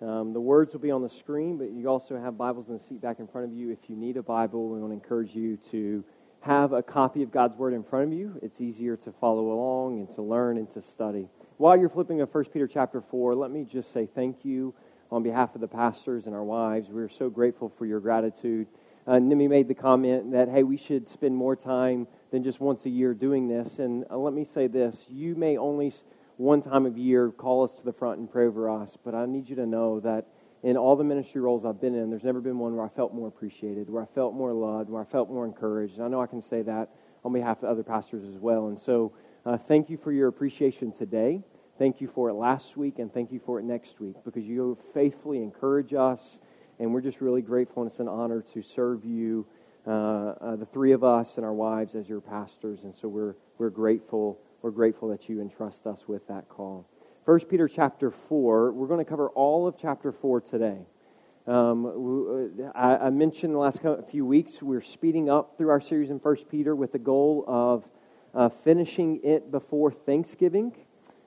Um, the words will be on the screen, but you also have Bibles in the seat back in front of you. If you need a Bible, we want to encourage you to have a copy of God's Word in front of you. It's easier to follow along and to learn and to study. While you're flipping to 1 Peter chapter 4, let me just say thank you on behalf of the pastors and our wives. We're so grateful for your gratitude. Uh, Nimi made the comment that, hey, we should spend more time than just once a year doing this. And uh, let me say this you may only one time of year call us to the front and pray over us, but I need you to know that in all the ministry roles I've been in, there's never been one where I felt more appreciated, where I felt more loved, where I felt more encouraged. And I know I can say that on behalf of other pastors as well. And so, uh, thank you for your appreciation today. Thank you for it last week, and thank you for it next week because you faithfully encourage us, and we're just really grateful, and it's an honor to serve you, uh, uh, the three of us and our wives, as your pastors. And so, we're, we're grateful we're grateful that you entrust us with that call. 1 Peter chapter 4, we're going to cover all of chapter 4 today. Um, uh, I, I, mentioned the last few weeks we're speeding up through our series in 1 Peter with the goal of uh, finishing it before Thanksgiving.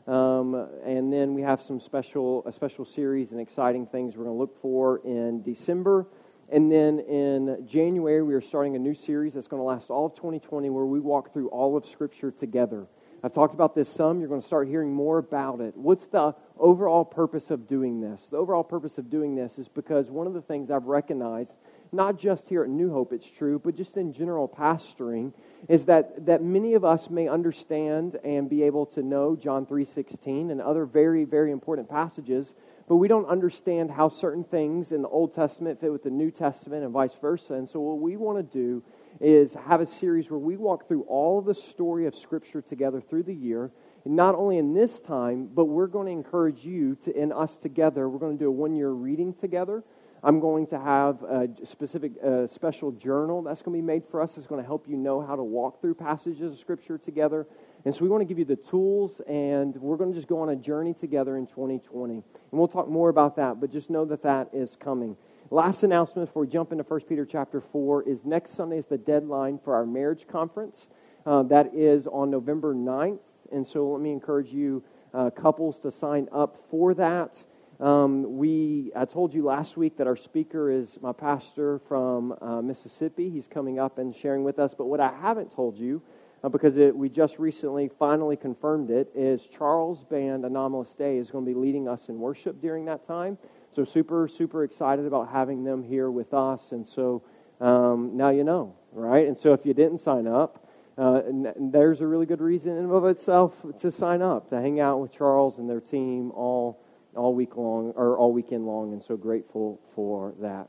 Um, and then we have some special, a special series and exciting things we're going to look for in December. And then in January, we are starting a new series that's going to last all of 2020 where we walk through all of Scripture together. I've talked about this some. You're going to start hearing more about it. What's the overall purpose of doing this? The overall purpose of doing this is because one of the things I've recognized, not just here at New Hope, it's true, but just in general pastoring, is that, that many of us may understand and be able to know John 3.16 and other very, very important passages, but we don't understand how certain things in the Old Testament fit with the New Testament and vice versa. And so what we want to do is have a series where we walk through all the story of Scripture together through the year. And not only in this time, but we're going to encourage you to, in us together, we're going to do a one year reading together. I'm going to have a specific special journal that's going to be made for us. It's going to help you know how to walk through passages of Scripture together. And so we want to give you the tools, and we're going to just go on a journey together in 2020. And we'll talk more about that, but just know that that is coming. Last announcement before we jump into 1 Peter chapter 4 is next Sunday is the deadline for our marriage conference. Uh, that is on November 9th. And so let me encourage you, uh, couples, to sign up for that. Um, we, I told you last week that our speaker is my pastor from uh, Mississippi. He's coming up and sharing with us. But what I haven't told you, uh, because it, we just recently finally confirmed it, is Charles Band Anomalous Day is going to be leading us in worship during that time. So, super, super excited about having them here with us. And so, um, now you know, right? And so, if you didn't sign up, uh, there's a really good reason in of itself to sign up, to hang out with Charles and their team all, all week long, or all weekend long. And so grateful for that.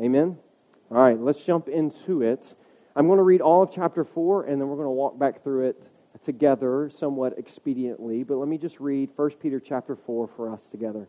Amen? All right, let's jump into it. I'm going to read all of chapter 4, and then we're going to walk back through it together somewhat expediently. But let me just read 1 Peter chapter 4 for us together.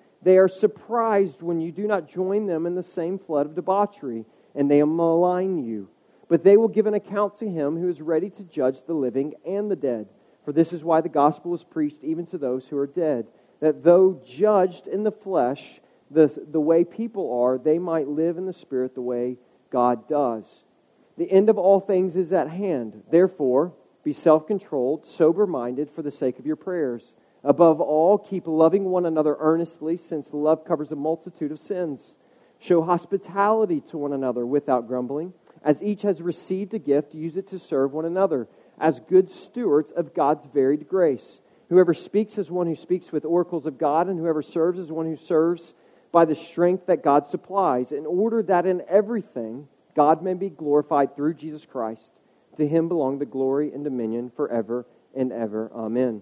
they are surprised when you do not join them in the same flood of debauchery, and they malign you. But they will give an account to him who is ready to judge the living and the dead. For this is why the gospel is preached even to those who are dead, that though judged in the flesh, the, the way people are, they might live in the spirit the way God does. The end of all things is at hand. Therefore, be self controlled, sober minded for the sake of your prayers. Above all, keep loving one another earnestly, since love covers a multitude of sins. Show hospitality to one another without grumbling. As each has received a gift, use it to serve one another, as good stewards of God's varied grace. Whoever speaks is one who speaks with oracles of God, and whoever serves is one who serves by the strength that God supplies, in order that in everything God may be glorified through Jesus Christ. To him belong the glory and dominion forever and ever. Amen.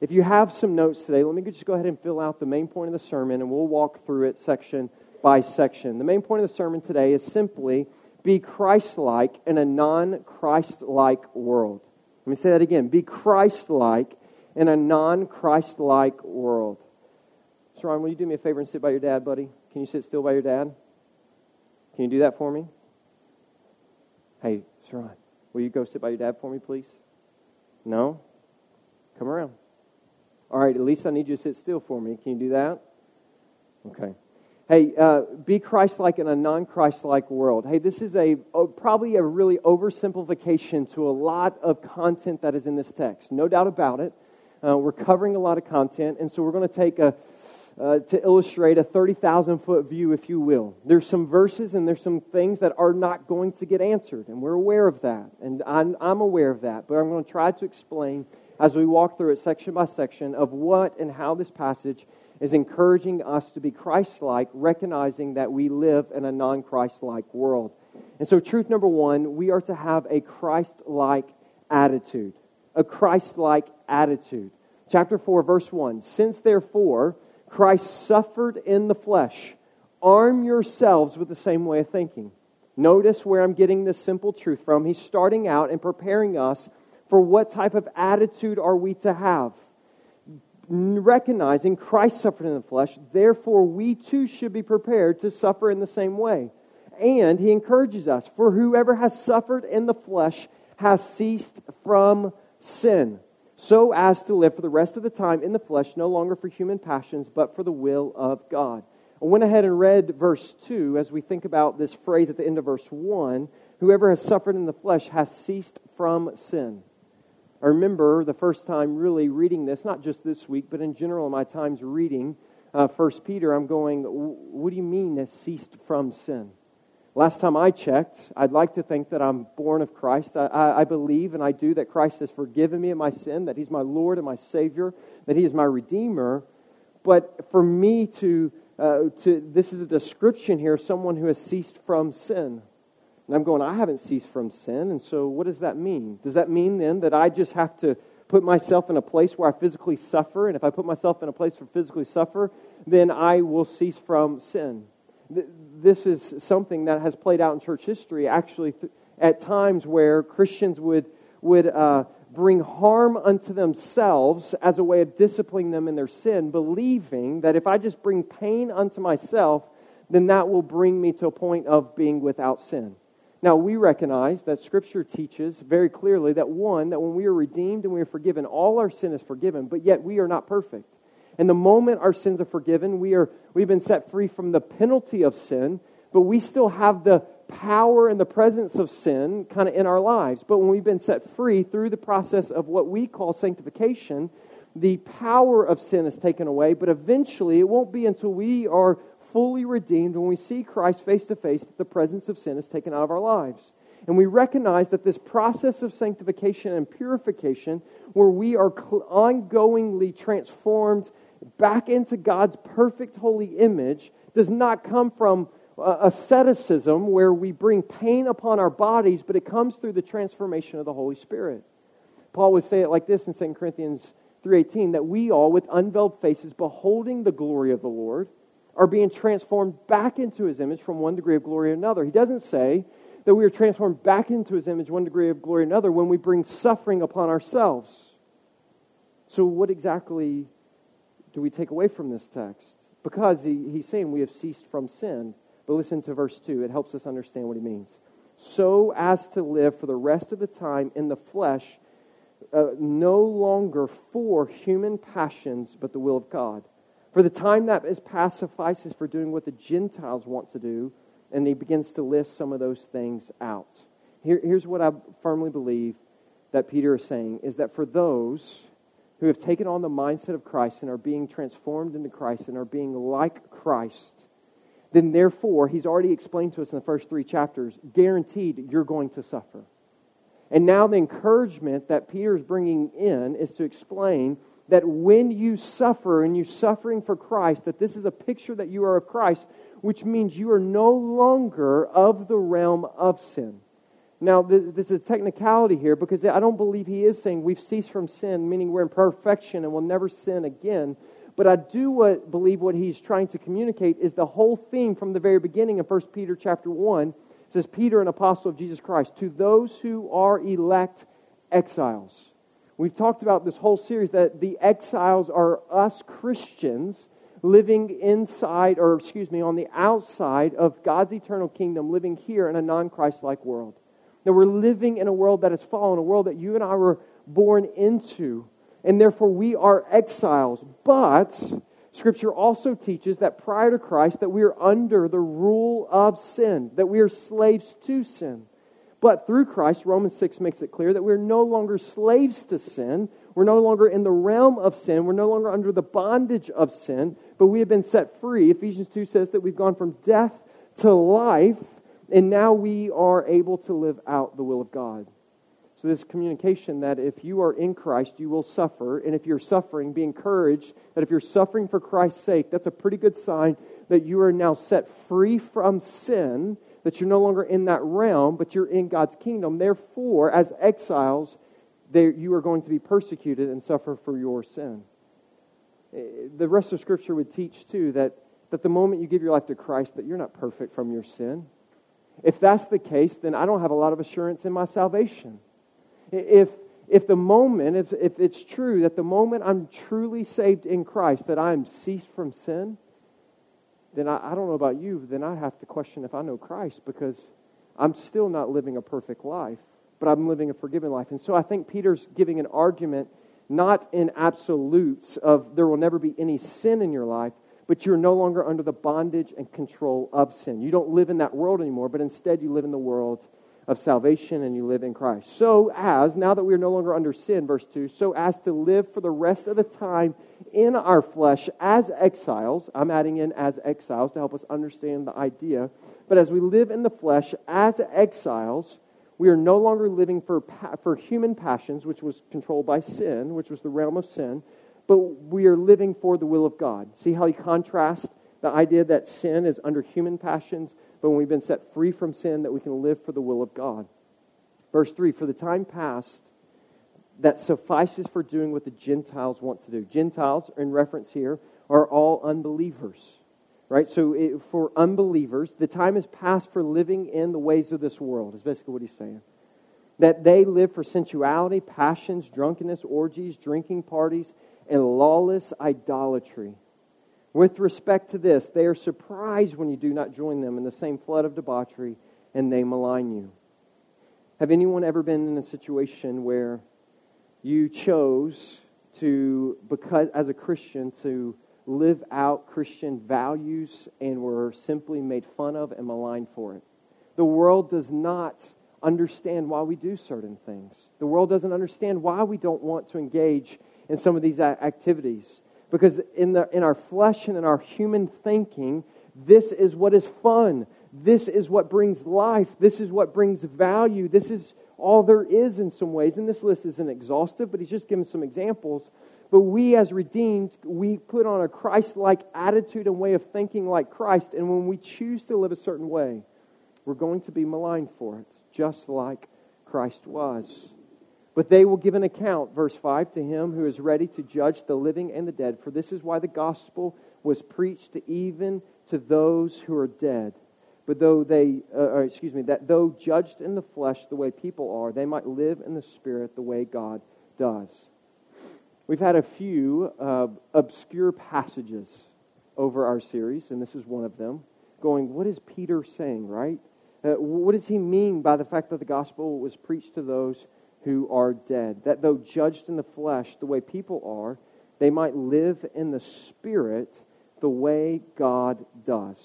If you have some notes today, let me just go ahead and fill out the main point of the sermon, and we'll walk through it section by section. The main point of the sermon today is simply be Christ like in a non Christ like world. Let me say that again be Christ like in a non Christ like world. Sharon, will you do me a favor and sit by your dad, buddy? Can you sit still by your dad? Can you do that for me? Hey, Sharon, will you go sit by your dad for me, please? No? Come around. All right, at least I need you to sit still for me. Can you do that? Okay. Hey, uh, be Christ like in a non Christ like world. Hey, this is a, probably a really oversimplification to a lot of content that is in this text. No doubt about it. Uh, we're covering a lot of content, and so we're going to take a, uh, to illustrate a 30,000 foot view, if you will. There's some verses and there's some things that are not going to get answered, and we're aware of that, and I'm, I'm aware of that, but I'm going to try to explain as we walk through it section by section of what and how this passage is encouraging us to be Christ like, recognizing that we live in a non Christ like world. And so, truth number one, we are to have a Christ like attitude. A Christ like attitude. Chapter 4, verse 1 Since therefore, Christ suffered in the flesh. Arm yourselves with the same way of thinking. Notice where I'm getting this simple truth from. He's starting out and preparing us for what type of attitude are we to have. Recognizing Christ suffered in the flesh, therefore we too should be prepared to suffer in the same way. And he encourages us, for whoever has suffered in the flesh has ceased from sin so as to live for the rest of the time in the flesh, no longer for human passions, but for the will of God. I went ahead and read verse 2 as we think about this phrase at the end of verse 1 whoever has suffered in the flesh has ceased from sin. I remember the first time really reading this, not just this week, but in general in my times reading uh, Peter, I'm going, what do you mean has ceased from sin? Last time I checked, I'd like to think that I'm born of Christ. I, I, I, believe and I do that Christ has forgiven me of my sin, that He's my Lord and my Savior, that He is my Redeemer. But for me to, uh, to this is a description here of someone who has ceased from sin. And I'm going, I haven't ceased from sin. And so what does that mean? Does that mean then that I just have to put myself in a place where I physically suffer? And if I put myself in a place where I physically suffer, then I will cease from sin this is something that has played out in church history, actually, at times where Christians would, would uh, bring harm unto themselves as a way of disciplining them in their sin, believing that if I just bring pain unto myself, then that will bring me to a point of being without sin. Now, we recognize that Scripture teaches very clearly that one, that when we are redeemed and we are forgiven, all our sin is forgiven, but yet we are not perfect. And the moment our sins are forgiven, we are, we've been set free from the penalty of sin, but we still have the power and the presence of sin kind of in our lives. But when we've been set free through the process of what we call sanctification, the power of sin is taken away, but eventually it won't be until we are fully redeemed when we see Christ face to face that the presence of sin is taken out of our lives. And we recognize that this process of sanctification and purification, where we are ongoingly transformed back into God's perfect holy image does not come from asceticism where we bring pain upon our bodies, but it comes through the transformation of the Holy Spirit. Paul would say it like this in 2 Corinthians 3:18 that we all with unveiled faces beholding the glory of the Lord are being transformed back into his image from one degree of glory to another. He doesn't say that we are transformed back into his image one degree of glory to another when we bring suffering upon ourselves. So what exactly do we take away from this text? Because he, he's saying we have ceased from sin. But listen to verse 2. It helps us understand what he means. So as to live for the rest of the time in the flesh, uh, no longer for human passions, but the will of God. For the time that is past suffices for doing what the Gentiles want to do, and he begins to list some of those things out. Here, here's what I firmly believe that Peter is saying is that for those who have taken on the mindset of Christ and are being transformed into Christ and are being like Christ, then therefore, he's already explained to us in the first three chapters, guaranteed you're going to suffer. And now the encouragement that Peter is bringing in is to explain that when you suffer and you're suffering for Christ, that this is a picture that you are of Christ, which means you are no longer of the realm of sin. Now, this is a technicality here because I don't believe he is saying we've ceased from sin, meaning we're in perfection and we'll never sin again. But I do what, believe what he's trying to communicate is the whole theme from the very beginning of 1 Peter chapter 1 says, Peter, an apostle of Jesus Christ, to those who are elect exiles. We've talked about this whole series that the exiles are us Christians living inside, or excuse me, on the outside of God's eternal kingdom, living here in a non Christ like world. That we're living in a world that has fallen, a world that you and I were born into and therefore we are exiles. But Scripture also teaches that prior to Christ, that we are under the rule of sin, that we are slaves to sin. But through Christ, Romans 6 makes it clear that we're no longer slaves to sin. We're no longer in the realm of sin. We're no longer under the bondage of sin, but we have been set free. Ephesians 2 says that we've gone from death to life, and now we are able to live out the will of God. So, this communication that if you are in Christ, you will suffer. And if you're suffering, be encouraged that if you're suffering for Christ's sake, that's a pretty good sign that you are now set free from sin, that you're no longer in that realm, but you're in God's kingdom. Therefore, as exiles, you are going to be persecuted and suffer for your sin. Eh, the rest of Scripture would teach, too, that, that the moment you give your life to Christ, that you're not perfect from your sin. If that's the case, then I don't have a lot of assurance in my salvation. If, if the moment, if, if it's true that the moment I'm truly saved in Christ, that I'm ceased from sin, then I, I don't know about you, then I have to question if I know Christ because I'm still not living a perfect life, but I'm living a forgiven life. And so I think Peter's giving an argument not in absolutes of there will never be any sin in your life, but you're no longer under the bondage and control of sin. You don't live in that world anymore, but instead you live in the world of salvation and you live in Christ. So as, now that we are no longer under sin, verse 2, so as to live for the rest of the time in our flesh as exiles, I'm adding in as exiles to help us understand the idea, but as we live in the flesh as exiles, we are no longer living for, for human passions, which was controlled by sin, which was the realm of sin, but we are living for the will of God. See how he contrasts the idea that sin is under human passions but when we've been set free from sin, that we can live for the will of God. Verse 3 For the time past, that suffices for doing what the Gentiles want to do. Gentiles, in reference here, are all unbelievers. Right? So it, for unbelievers, the time is past for living in the ways of this world, is basically what he's saying. That they live for sensuality, passions, drunkenness, orgies, drinking parties, and lawless idolatry. With respect to this, they are surprised when you do not join them in the same flood of debauchery and they malign you. Have anyone ever been in a situation where you chose to, because as a Christian, to live out Christian values and were simply made fun of and maligned for it? The world does not understand why we do certain things. The world doesn't understand why we don't want to engage in some of these activities. Because in, the, in our flesh and in our human thinking, this is what is fun. This is what brings life. This is what brings value. This is all there is in some ways. And this list isn't exhaustive, but he's just given some examples. But we, as redeemed, we put on a Christ like attitude and way of thinking like Christ. And when we choose to live a certain way, we're going to be maligned for it, just like Christ was. But they will give an account, verse 5, to him who is ready to judge the living and the dead. For this is why the gospel was preached to even to those who are dead. But though they, uh, excuse me, that though judged in the flesh the way people are, they might live in the spirit the way God does. We've had a few uh, obscure passages over our series, and this is one of them, going, what is Peter saying, right? Uh, what does he mean by the fact that the gospel was preached to those who are dead. That though judged in the flesh the way people are, they might live in the spirit the way God does.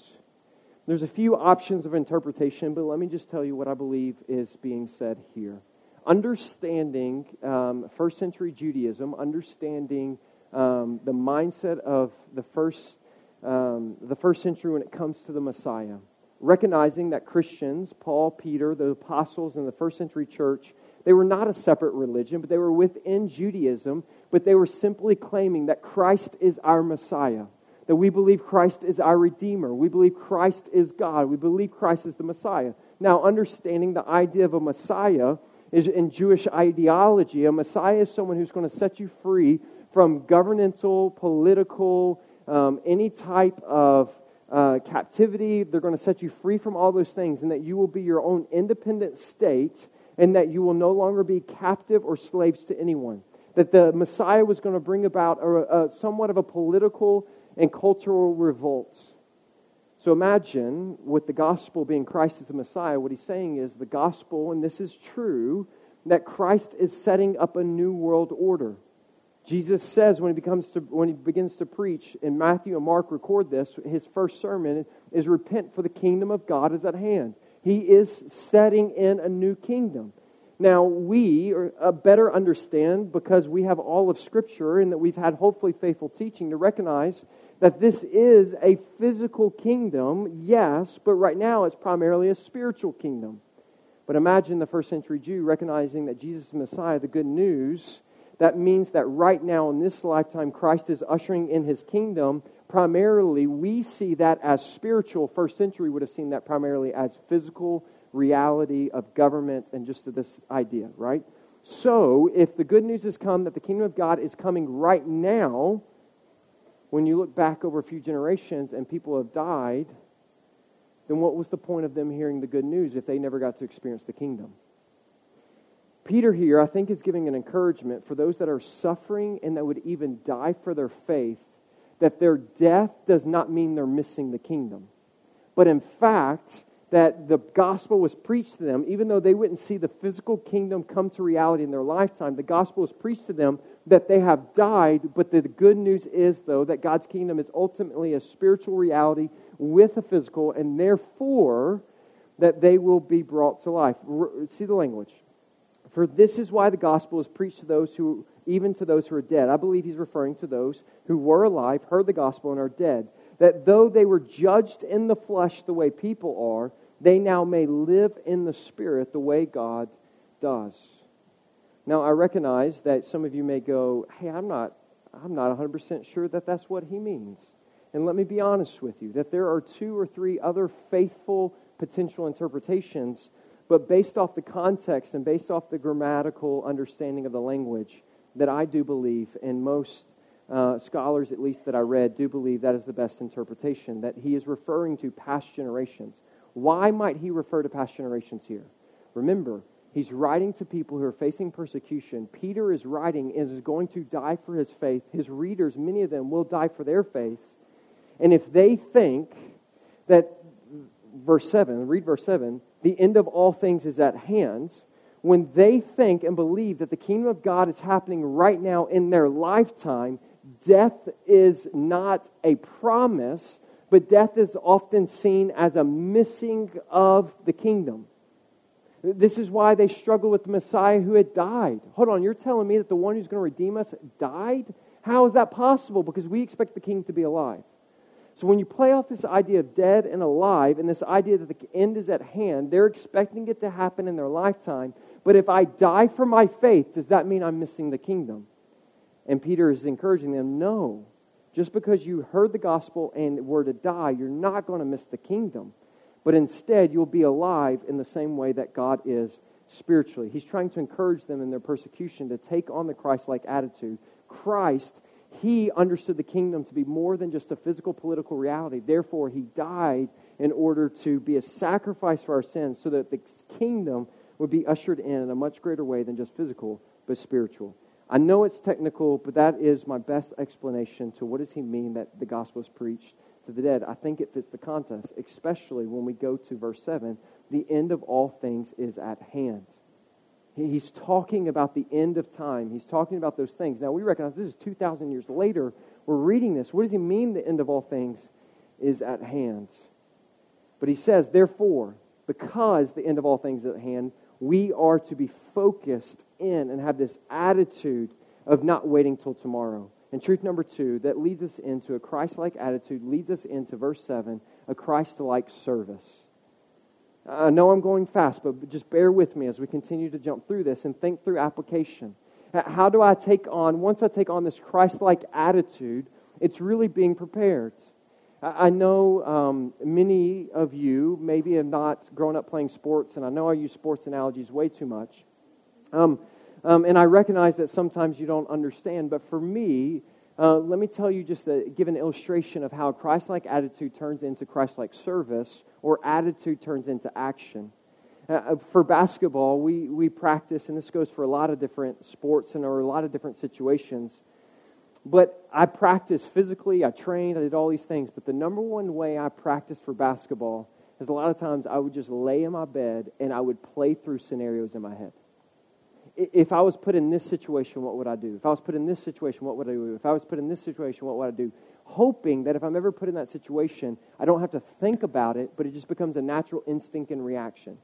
There's a few options of interpretation, but let me just tell you what I believe is being said here. Understanding um, first century Judaism, understanding um, the mindset of the first, um, the first century when it comes to the Messiah, recognizing that Christians, Paul, Peter, the apostles in the first century church, they were not a separate religion, but they were within Judaism, but they were simply claiming that Christ is our Messiah that we believe Christ is our Redeemer. We believe Christ is God. We believe Christ is the Messiah. Now, understanding the idea of a Messiah is in Jewish ideology, a Messiah is someone who's going to set you free from governmental, political, um, any type of uh, captivity. They're going to set you free from all those things, and that you will be your own independent state, and that you will no longer be captive or slaves to anyone. That the Messiah was going to bring about a, a somewhat of a political and cultural revolt. So imagine, with the gospel being Christ as the Messiah, what he's saying is the gospel, and this is true, that Christ is setting up a new world order. Jesus says when he, becomes to, when he begins to preach, and Matthew and Mark record this, his first sermon is repent for the kingdom of God is at hand. He is setting in a new kingdom. Now, we uh, better understand because we have all of Scripture and that we've had hopefully faithful teaching to recognize that this is a physical kingdom, yes, but right now it's primarily a spiritual kingdom. But imagine the first century Jew recognizing that Jesus is Messiah, the good news. That means that right now in this lifetime, Christ is ushering in his kingdom. Primarily, we see that as spiritual. First century would have seen that primarily as physical reality of government and just this idea, right? So, if the good news has come that the kingdom of God is coming right now, when you look back over a few generations and people have died, then what was the point of them hearing the good news if they never got to experience the kingdom? Peter here, I think, is giving an encouragement for those that are suffering and that would even die for their faith that their death does not mean they're missing the kingdom. But in fact, that the gospel was preached to them, even though they wouldn't see the physical kingdom come to reality in their lifetime, the gospel was preached to them that they have died, but the good news is, though, that God's kingdom is ultimately a spiritual reality with a physical, and therefore that they will be brought to life. See the language. For this is why the gospel is preached to those who, even to those who are dead. I believe he's referring to those who were alive, heard the gospel, and are dead. That though they were judged in the flesh the way people are, they now may live in the spirit the way God does. Now, I recognize that some of you may go, hey, I'm not, I'm not 100% sure that that's what he means. And let me be honest with you that there are two or three other faithful potential interpretations, but based off the context and based off the grammatical understanding of the language, that I do believe, and most uh, scholars, at least that I read, do believe that is the best interpretation, that he is referring to past generations. Why might he refer to past generations here? Remember, He's writing to people who are facing persecution. Peter is writing and is going to die for his faith. His readers, many of them, will die for their faith. And if they think that, verse 7, read verse 7, the end of all things is at hand, when they think and believe that the kingdom of God is happening right now in their lifetime, death is not a promise, but death is often seen as a missing of the kingdom. This is why they struggle with the Messiah who had died. Hold on, you're telling me that the one who's going to redeem us died? How is that possible? Because we expect the king to be alive. So when you play off this idea of dead and alive and this idea that the end is at hand, they're expecting it to happen in their lifetime. But if I die for my faith, does that mean I'm missing the kingdom? And Peter is encouraging them no. Just because you heard the gospel and were to die, you're not going to miss the kingdom but instead you'll be alive in the same way that God is spiritually. He's trying to encourage them in their persecution to take on the Christ like attitude. Christ, he understood the kingdom to be more than just a physical political reality. Therefore, he died in order to be a sacrifice for our sins so that the kingdom would be ushered in in a much greater way than just physical, but spiritual. I know it's technical, but that is my best explanation to what does he mean that the gospel is preached to the dead, I think it fits the context, especially when we go to verse 7 the end of all things is at hand. He's talking about the end of time. He's talking about those things. Now, we recognize this is 2,000 years later. We're reading this. What does he mean the end of all things is at hand? But he says, therefore, because the end of all things is at hand, we are to be focused in and have this attitude of not waiting till tomorrow. And truth number two, that leads us into a Christ like attitude, leads us into verse 7, a Christ like service. I know I'm going fast, but just bear with me as we continue to jump through this and think through application. How do I take on, once I take on this Christ like attitude, it's really being prepared. I know um, many of you maybe have not grown up playing sports, and I know I use sports analogies way too much. Um, um, and I recognize that sometimes you don't understand, but for me, uh, let me tell you just to give an illustration of how a Christ like attitude turns into Christ like service or attitude turns into action. Uh, uh, for basketball, we, we practice, and this goes for a lot of different sports and or a lot of different situations. But I practiced physically, I trained, I did all these things. But the number one way I practiced for basketball is a lot of times I would just lay in my bed and I would play through scenarios in my head. If I was put in this situation, what would I do? If I was put in this situation, what would I do? If I was put in this situation, what would I do? Hoping that if I'm ever put in that situation, I don't have to think about it, but it just becomes a natural instinct and reaction.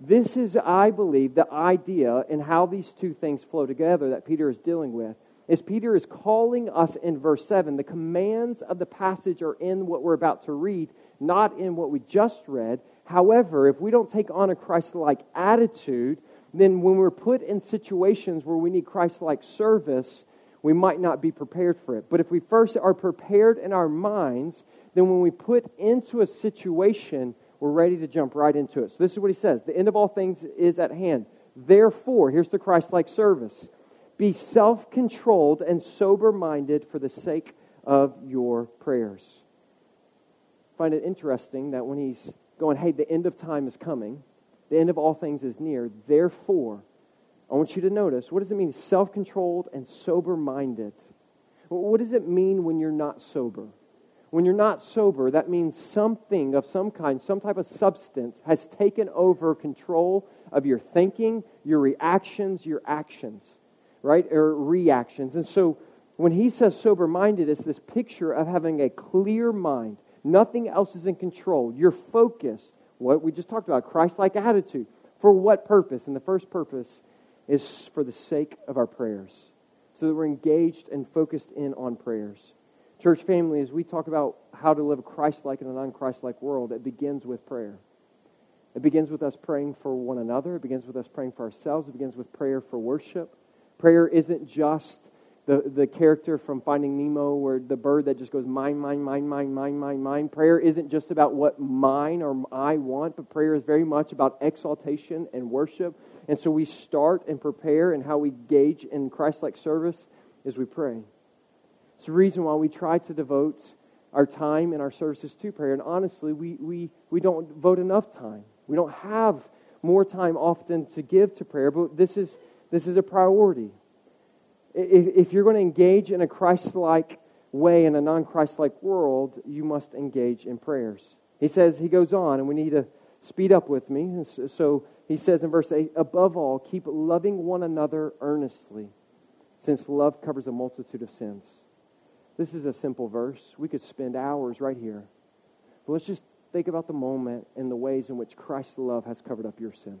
This is, I believe, the idea and how these two things flow together that Peter is dealing with is Peter is calling us in verse 7. The commands of the passage are in what we're about to read, not in what we just read. However, if we don't take on a Christ like attitude, then when we're put in situations where we need Christ like service, we might not be prepared for it. But if we first are prepared in our minds, then when we put into a situation, we're ready to jump right into it. So this is what he says The end of all things is at hand. Therefore, here's the Christ like service be self controlled and sober minded for the sake of your prayers. find it interesting that when he's going, hey, the end of time is coming, the end of all things is near, therefore, I want you to notice what does it mean self controlled and sober minded? What does it mean when you're not sober? When you're not sober, that means something of some kind, some type of substance has taken over control of your thinking, your reactions, your actions right? Or reactions. And so when he says sober minded, it's this picture of having a clear mind. Nothing else is in control. You're focused. What we just talked about, Christ like attitude. For what purpose? And the first purpose is for the sake of our prayers. So that we're engaged and focused in on prayers. Church family, as we talk about how to live a Christ like in a non Christ like world, it begins with prayer. It begins with us praying for one another. It begins with us praying for ourselves. It begins with prayer for worship. Prayer isn't just the, the character from Finding Nemo where the bird that just goes mine, mine, mine, mine, mine, mine, mine. Prayer isn't just about what mine or I want, but prayer is very much about exaltation and worship. And so we start and prepare and how we gauge in Christ like service is we pray. It's the reason why we try to devote our time and our services to prayer. And honestly, we, we, we don't vote enough time. We don't have more time often to give to prayer, but this is this is a priority. If, you're going to engage in a Christ like way in a non Christ like world, you must engage in prayers. He says, he goes on, and we need to speed up with me. So he says in verse 8, above all, keep loving one another earnestly, since love covers a multitude of sins. This is a simple verse. We could spend hours right here. But let's just think about the moment and the ways in which Christ's love has covered up your sin.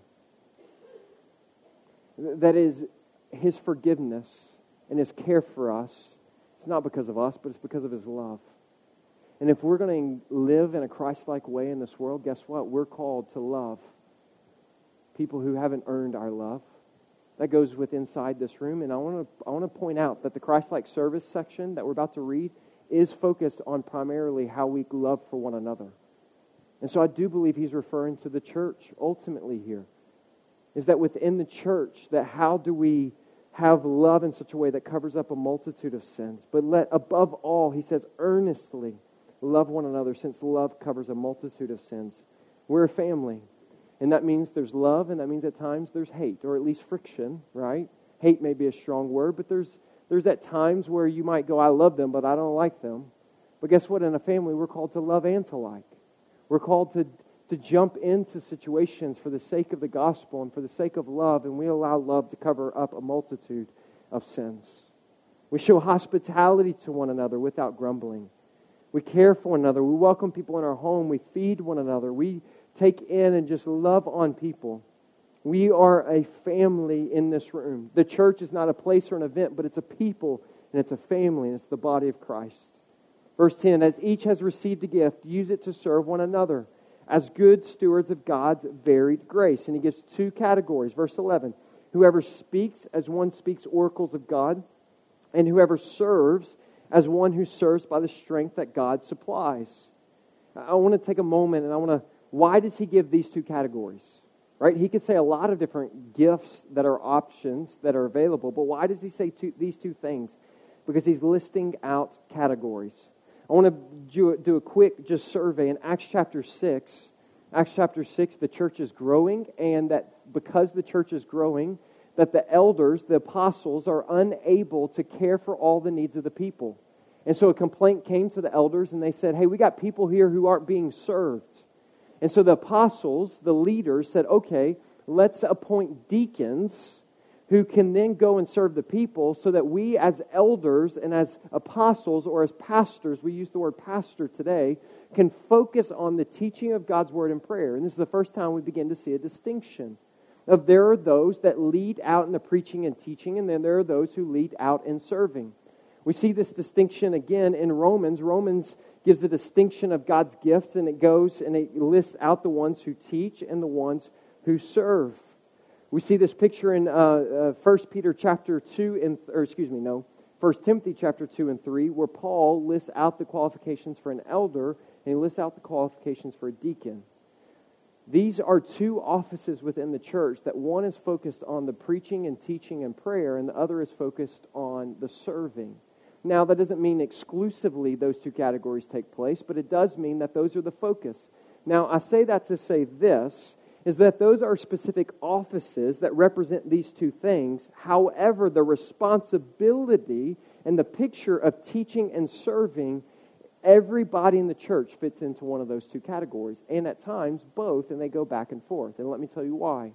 That is, his forgiveness and his care for us, it's not because of us, but it's because of his love. And if we're going to live in a Christ like way in this world, guess what? We're called to love people who haven't earned our love. That goes with inside this room. And I want to, I want to point out that the Christ like service section that we're about to read is focused on primarily how we love for one another. And so I do believe he's referring to the church ultimately here is that within the church, that how do we have love in such a way that covers up a multitude of sins? But let, above all, he says, earnestly love one another, since love covers a multitude of sins. We're a family. And that means there's love, and that means at times there's hate, or at least friction, right? Hate may be a strong word, but there's, there's at times where you might go, I love them, but I don't like them. But guess what? In a family, we're called to love and to like. We're called to to jump into situations for the sake of the gospel and for the sake of love, and we allow love to cover up a multitude of sins. We show hospitality to one another without grumbling. We care for one another. We welcome people in our home. We feed one another. We take in and just love on people. We are a family in this room. The church is not a place or an event, but it's a people and it's a family and it's the body of Christ. Verse 10 As each has received a gift, use it to serve one another as good stewards of God's varied grace. And he gives two categories. Verse 11 Whoever speaks as one speaks oracles of God, and whoever serves as one who serves by the strength that God supplies. I want to take a moment and I want to. Why does he give these two categories? Right? He could say a lot of different gifts that are options that are available, but why does he say two, these two things? Because he's listing out categories. I want to do a quick just survey in Acts chapter 6. Acts chapter 6, the church is growing, and that because the church is growing, that the elders, the apostles, are unable to care for all the needs of the people. And so a complaint came to the elders, and they said, Hey, we got people here who aren't being served. And so the apostles, the leaders, said, Okay, let's appoint deacons who can then go and serve the people so that we, as elders and as apostles or as pastors, we use the word pastor today, can focus on the teaching of God's word and prayer. And this is the first time we begin to see a distinction of there are those that lead out in the preaching and teaching, and then there are those who lead out in serving. We see this distinction again in Romans. Romans gives a distinction of God's gifts, and it goes and it lists out the ones who teach and the ones who serve. We see this picture in uh, uh, 1 Peter chapter 2, and, or excuse me, no, 1 Timothy chapter 2 and 3, where Paul lists out the qualifications for an elder and he lists out the qualifications for a deacon. These are two offices within the church that one is focused on the preaching and teaching and prayer, and the other is focused on the serving. Now, that doesn't mean exclusively those two categories take place, but it does mean that those are the focus. Now, I say that to say this is that those are specific offices that represent these two things. However, the responsibility and the picture of teaching and serving Everybody in the church fits into one of those two categories, and at times both, and they go back and forth. And let me tell you why.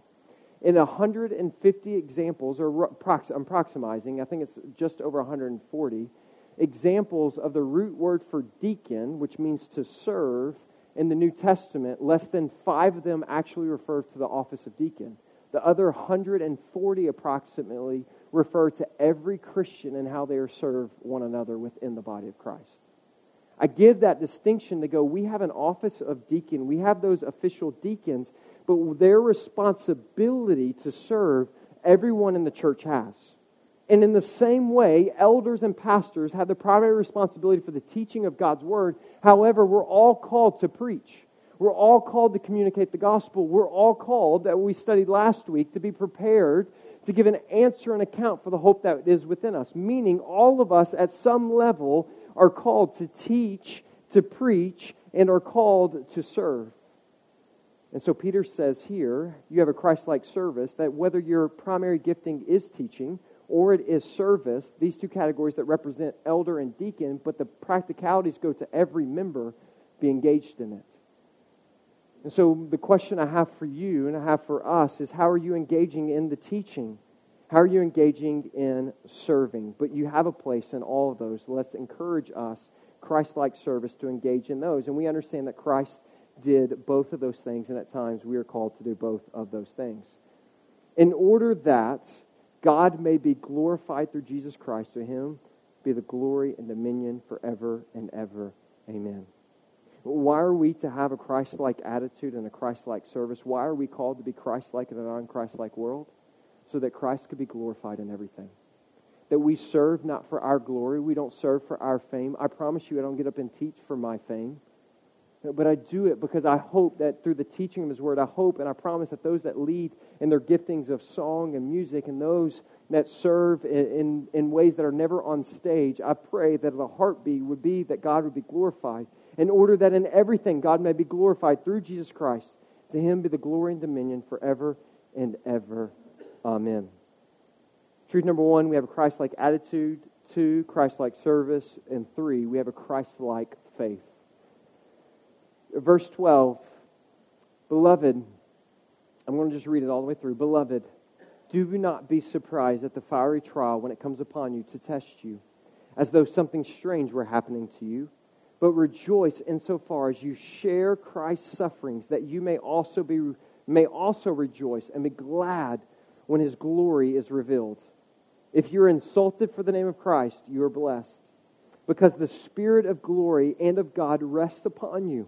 In 150 examples, or I'm proximizing, I think it's just over 140 examples of the root word for deacon, which means to serve, in the New Testament, less than five of them actually refer to the office of deacon. The other 140 approximately refer to every Christian and how they are served one another within the body of Christ. I give that distinction to go, we have an office of deacon, we have those official deacons, but their responsibility to serve everyone in the church has. And in the same way, elders and pastors have the primary responsibility for the teaching of God's word. However, we're all called to preach. We're all called to communicate the gospel. We're all called, that we studied last week, to be prepared to give an answer and account for the hope that is within us. Meaning, all of us at some level are called to teach, to preach, and are called to serve. And so Peter says here, you have a Christ like service that whether your primary gifting is teaching or it is service, these two categories that represent elder and deacon, but the practicalities go to every member, be engaged in it. And so the question I have for you and I have for us is how are you engaging in the teaching? How are you engaging in serving? But you have a place in all of those. Let's encourage us, Christ like service, to engage in those. And we understand that Christ did both of those things, and at times we are called to do both of those things. In order that God may be glorified through Jesus Christ, to him be the glory and dominion forever and ever. Amen. Why are we to have a Christ like attitude and a Christ like service? Why are we called to be Christ like in a non Christ like world? so that Christ could be glorified in everything. That we serve not for our glory, we don't serve for our fame. I promise you, I don't get up and teach for my fame. But I do it because I hope that through the teaching of His Word, I hope and I promise that those that lead in their giftings of song and music and those that serve in, in, in ways that are never on stage, I pray that the heartbeat would be that God would be glorified in order that in everything God may be glorified through Jesus Christ. To Him be the glory and dominion forever and ever. Amen. Truth number one, we have a Christ like attitude. Two, Christ like service. And three, we have a Christ like faith. Verse 12 Beloved, I'm going to just read it all the way through. Beloved, do not be surprised at the fiery trial when it comes upon you to test you, as though something strange were happening to you but rejoice insofar as you share Christ's sufferings, that you may also be may also rejoice and be glad when his glory is revealed. If you're insulted for the name of Christ, you are blessed, because the Spirit of glory and of God rests upon you.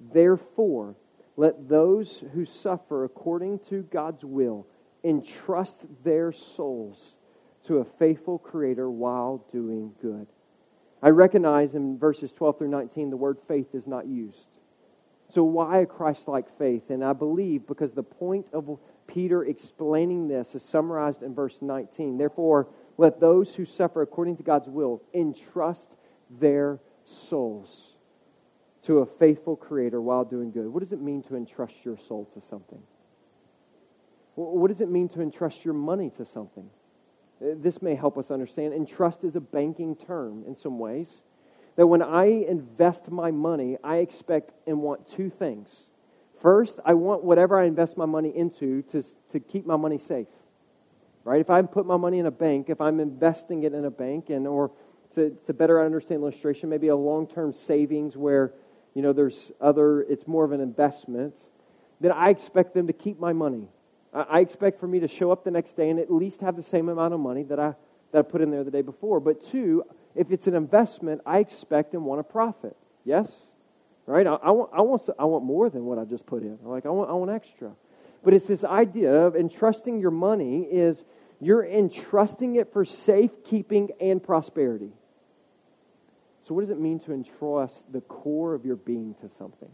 Therefore, let those who suffer according to God's will entrust their souls to a faithful Creator while doing good. I recognize in verses 12 through 19 the word faith is not used. So, why a Christ like faith? And I believe because the point of Peter explaining this is summarized in verse 19. Therefore, let those who suffer according to God's will entrust their souls to a faithful Creator while doing good. What does it mean to entrust your soul to something? What does it mean to entrust your money to something? Uh, this may help us understand. Entrust is a banking term in some ways that when I invest my money, I expect and want two things. First, I want whatever I invest my money into to, to keep my money safe. Right? If I put my money in a bank, if I'm investing it in a bank, and or to, to better understand illustration, maybe a long-term savings where you know there's other, it's more of an investment, then I expect them to keep my money. I, expect for me to show up the next day and at least have the same amount of money that I that I put in there the day before. But two, if it's an investment, I expect and want a profit. Yes? Right? I, I, want, I, want, I want more than what I just put in. Like, I want, I want extra. But it's this idea of entrusting your money is you're entrusting it for safekeeping and prosperity. So, what does it mean to entrust the core of your being to something?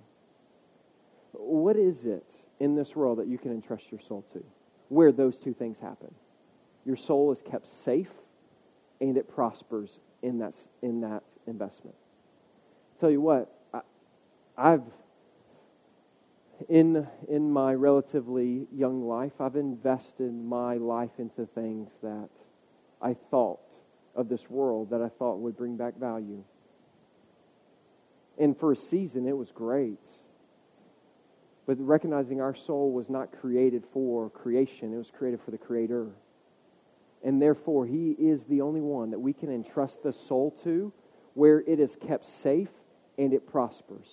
What is it in this world that you can entrust your soul to where those two things happen? Your soul is kept safe and it prospers in that, in that investment. tell you what, I, I've, in, in my relatively young life, I've invested my life into things that I thought of this world that I thought would bring back value. And for a season, it was great. But recognizing our soul was not created for creation, it was created for the Creator. And therefore, He is the only one that we can entrust the soul to where it is kept safe and it prospers.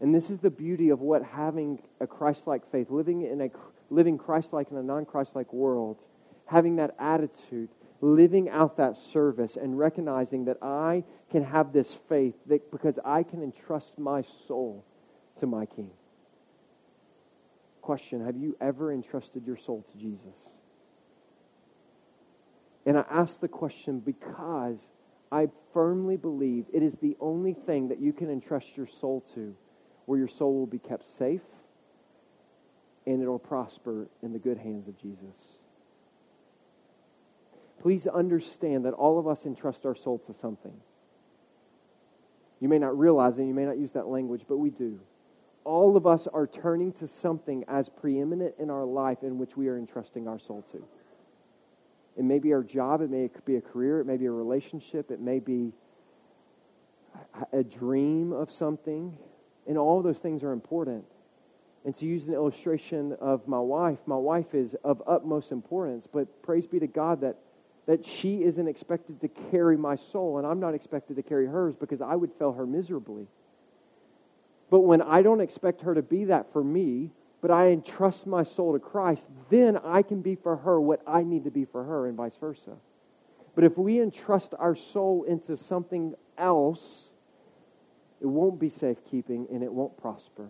And this is the beauty of what having a Christ like faith, living in a living Christ like in a non Christ like world, having that attitude, living out that service, and recognizing that I can have this faith that because I can entrust my soul to my King. Question Have you ever entrusted your soul to Jesus? And I ask the question because I firmly believe it is the only thing that you can entrust your soul to where your soul will be kept safe and it'll prosper in the good hands of Jesus. Please understand that all of us entrust our soul to something. You may not realize it, you may not use that language, but we do. All of us are turning to something as preeminent in our life in which we are entrusting our soul to. It may be our job, it may be a career, it may be a relationship, it may be a dream of something. And all those things are important. And to use an illustration of my wife, my wife is of utmost importance, but praise be to God that, that she isn't expected to carry my soul, and I'm not expected to carry hers because I would fail her miserably. But when I don't expect her to be that for me, but I entrust my soul to Christ, then I can be for her what I need to be for her, and vice versa. But if we entrust our soul into something else, it won't be safekeeping and it won't prosper.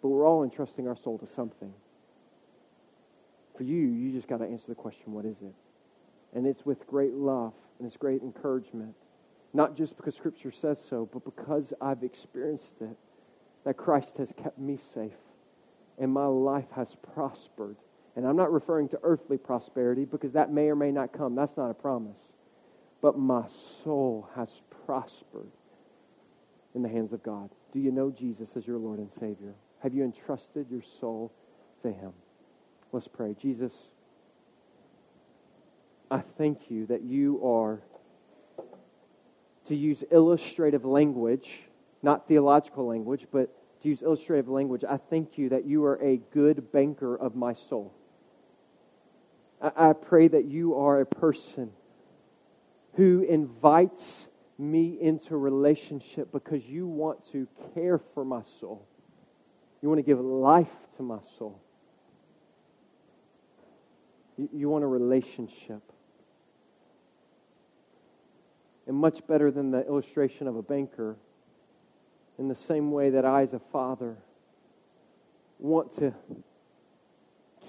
But we're all entrusting our soul to something. For you, you just got to answer the question what is it? And it's with great love and it's great encouragement. Not just because Scripture says so, but because I've experienced it that Christ has kept me safe and my life has prospered. And I'm not referring to earthly prosperity because that may or may not come. That's not a promise. But my soul has prospered in the hands of God? Do you know Jesus as your Lord and Savior? Have you entrusted your soul to Him? Let's pray. Jesus, I thank you that you are, to use illustrative language, not theological language, but to use illustrative language, I thank you that you are a good banker of my soul. I, I pray that you are a person who invites me into relationship because you want to care for my soul. You want to give life to my soul. You, you want a relationship. And much better than the illustration of a banker, in the same way that I, as a father, want to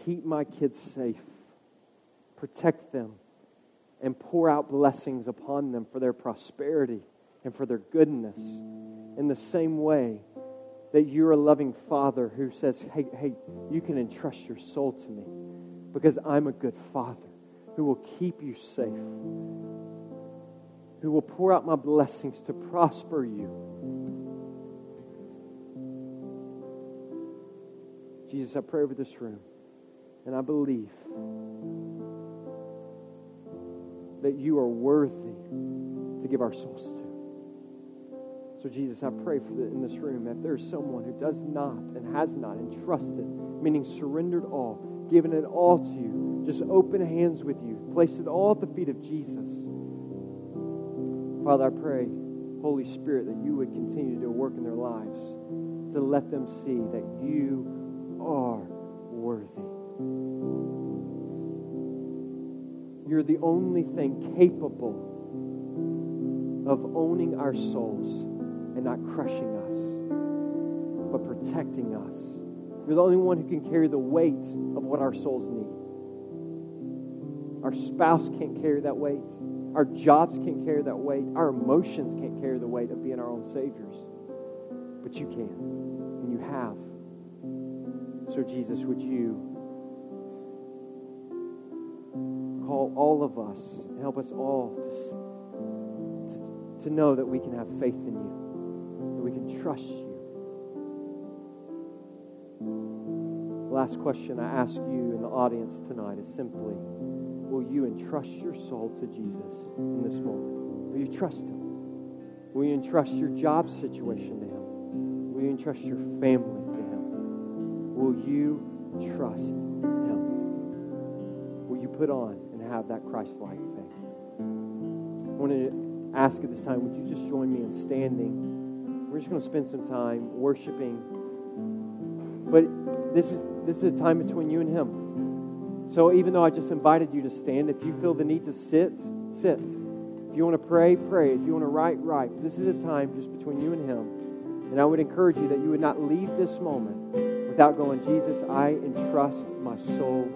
keep my kids safe, protect them, and pour out blessings upon them for their prosperity and for their goodness. In the same way that you're a loving father who says, Hey, hey, you can entrust your soul to me because I'm a good father who will keep you safe, who will pour out my blessings to prosper you. Jesus, I pray over this room, and I believe that you are worthy to give our souls to. So, Jesus, I pray for the, in this room, if there's someone who does not and has not entrusted, meaning surrendered all, given it all to you, just open hands with you, place it all at the feet of Jesus. Father, I pray, Holy Spirit, that you would continue to do a work in their lives, to let them see that you are worthy. You're the only thing capable of owning our souls and not crushing us, but protecting us. You're the only one who can carry the weight of what our souls need. Our spouse can't carry that weight. Our jobs can't carry that weight. Our emotions can't carry the weight of being our own saviors. But you can, and you have. So, Jesus, would you call all of us and help us all to, to, to know that we can have faith in you, that we can trust you. Last question I ask you in the audience tonight is simply Will you entrust your soul to Jesus in this moment? Will you trust Him? Will you entrust your job situation to Him? Will you entrust your family to Him? Will you trust Him? Will you put on and have that Christ like faith. I want to ask at this time, would you just join me in standing? We're just going to spend some time worshiping. But this is this is a time between you and him. So even though I just invited you to stand, if you feel the need to sit, sit. If you want to pray, pray. If you want to write, write. This is a time just between you and him. And I would encourage you that you would not leave this moment without going, Jesus, I entrust my soul.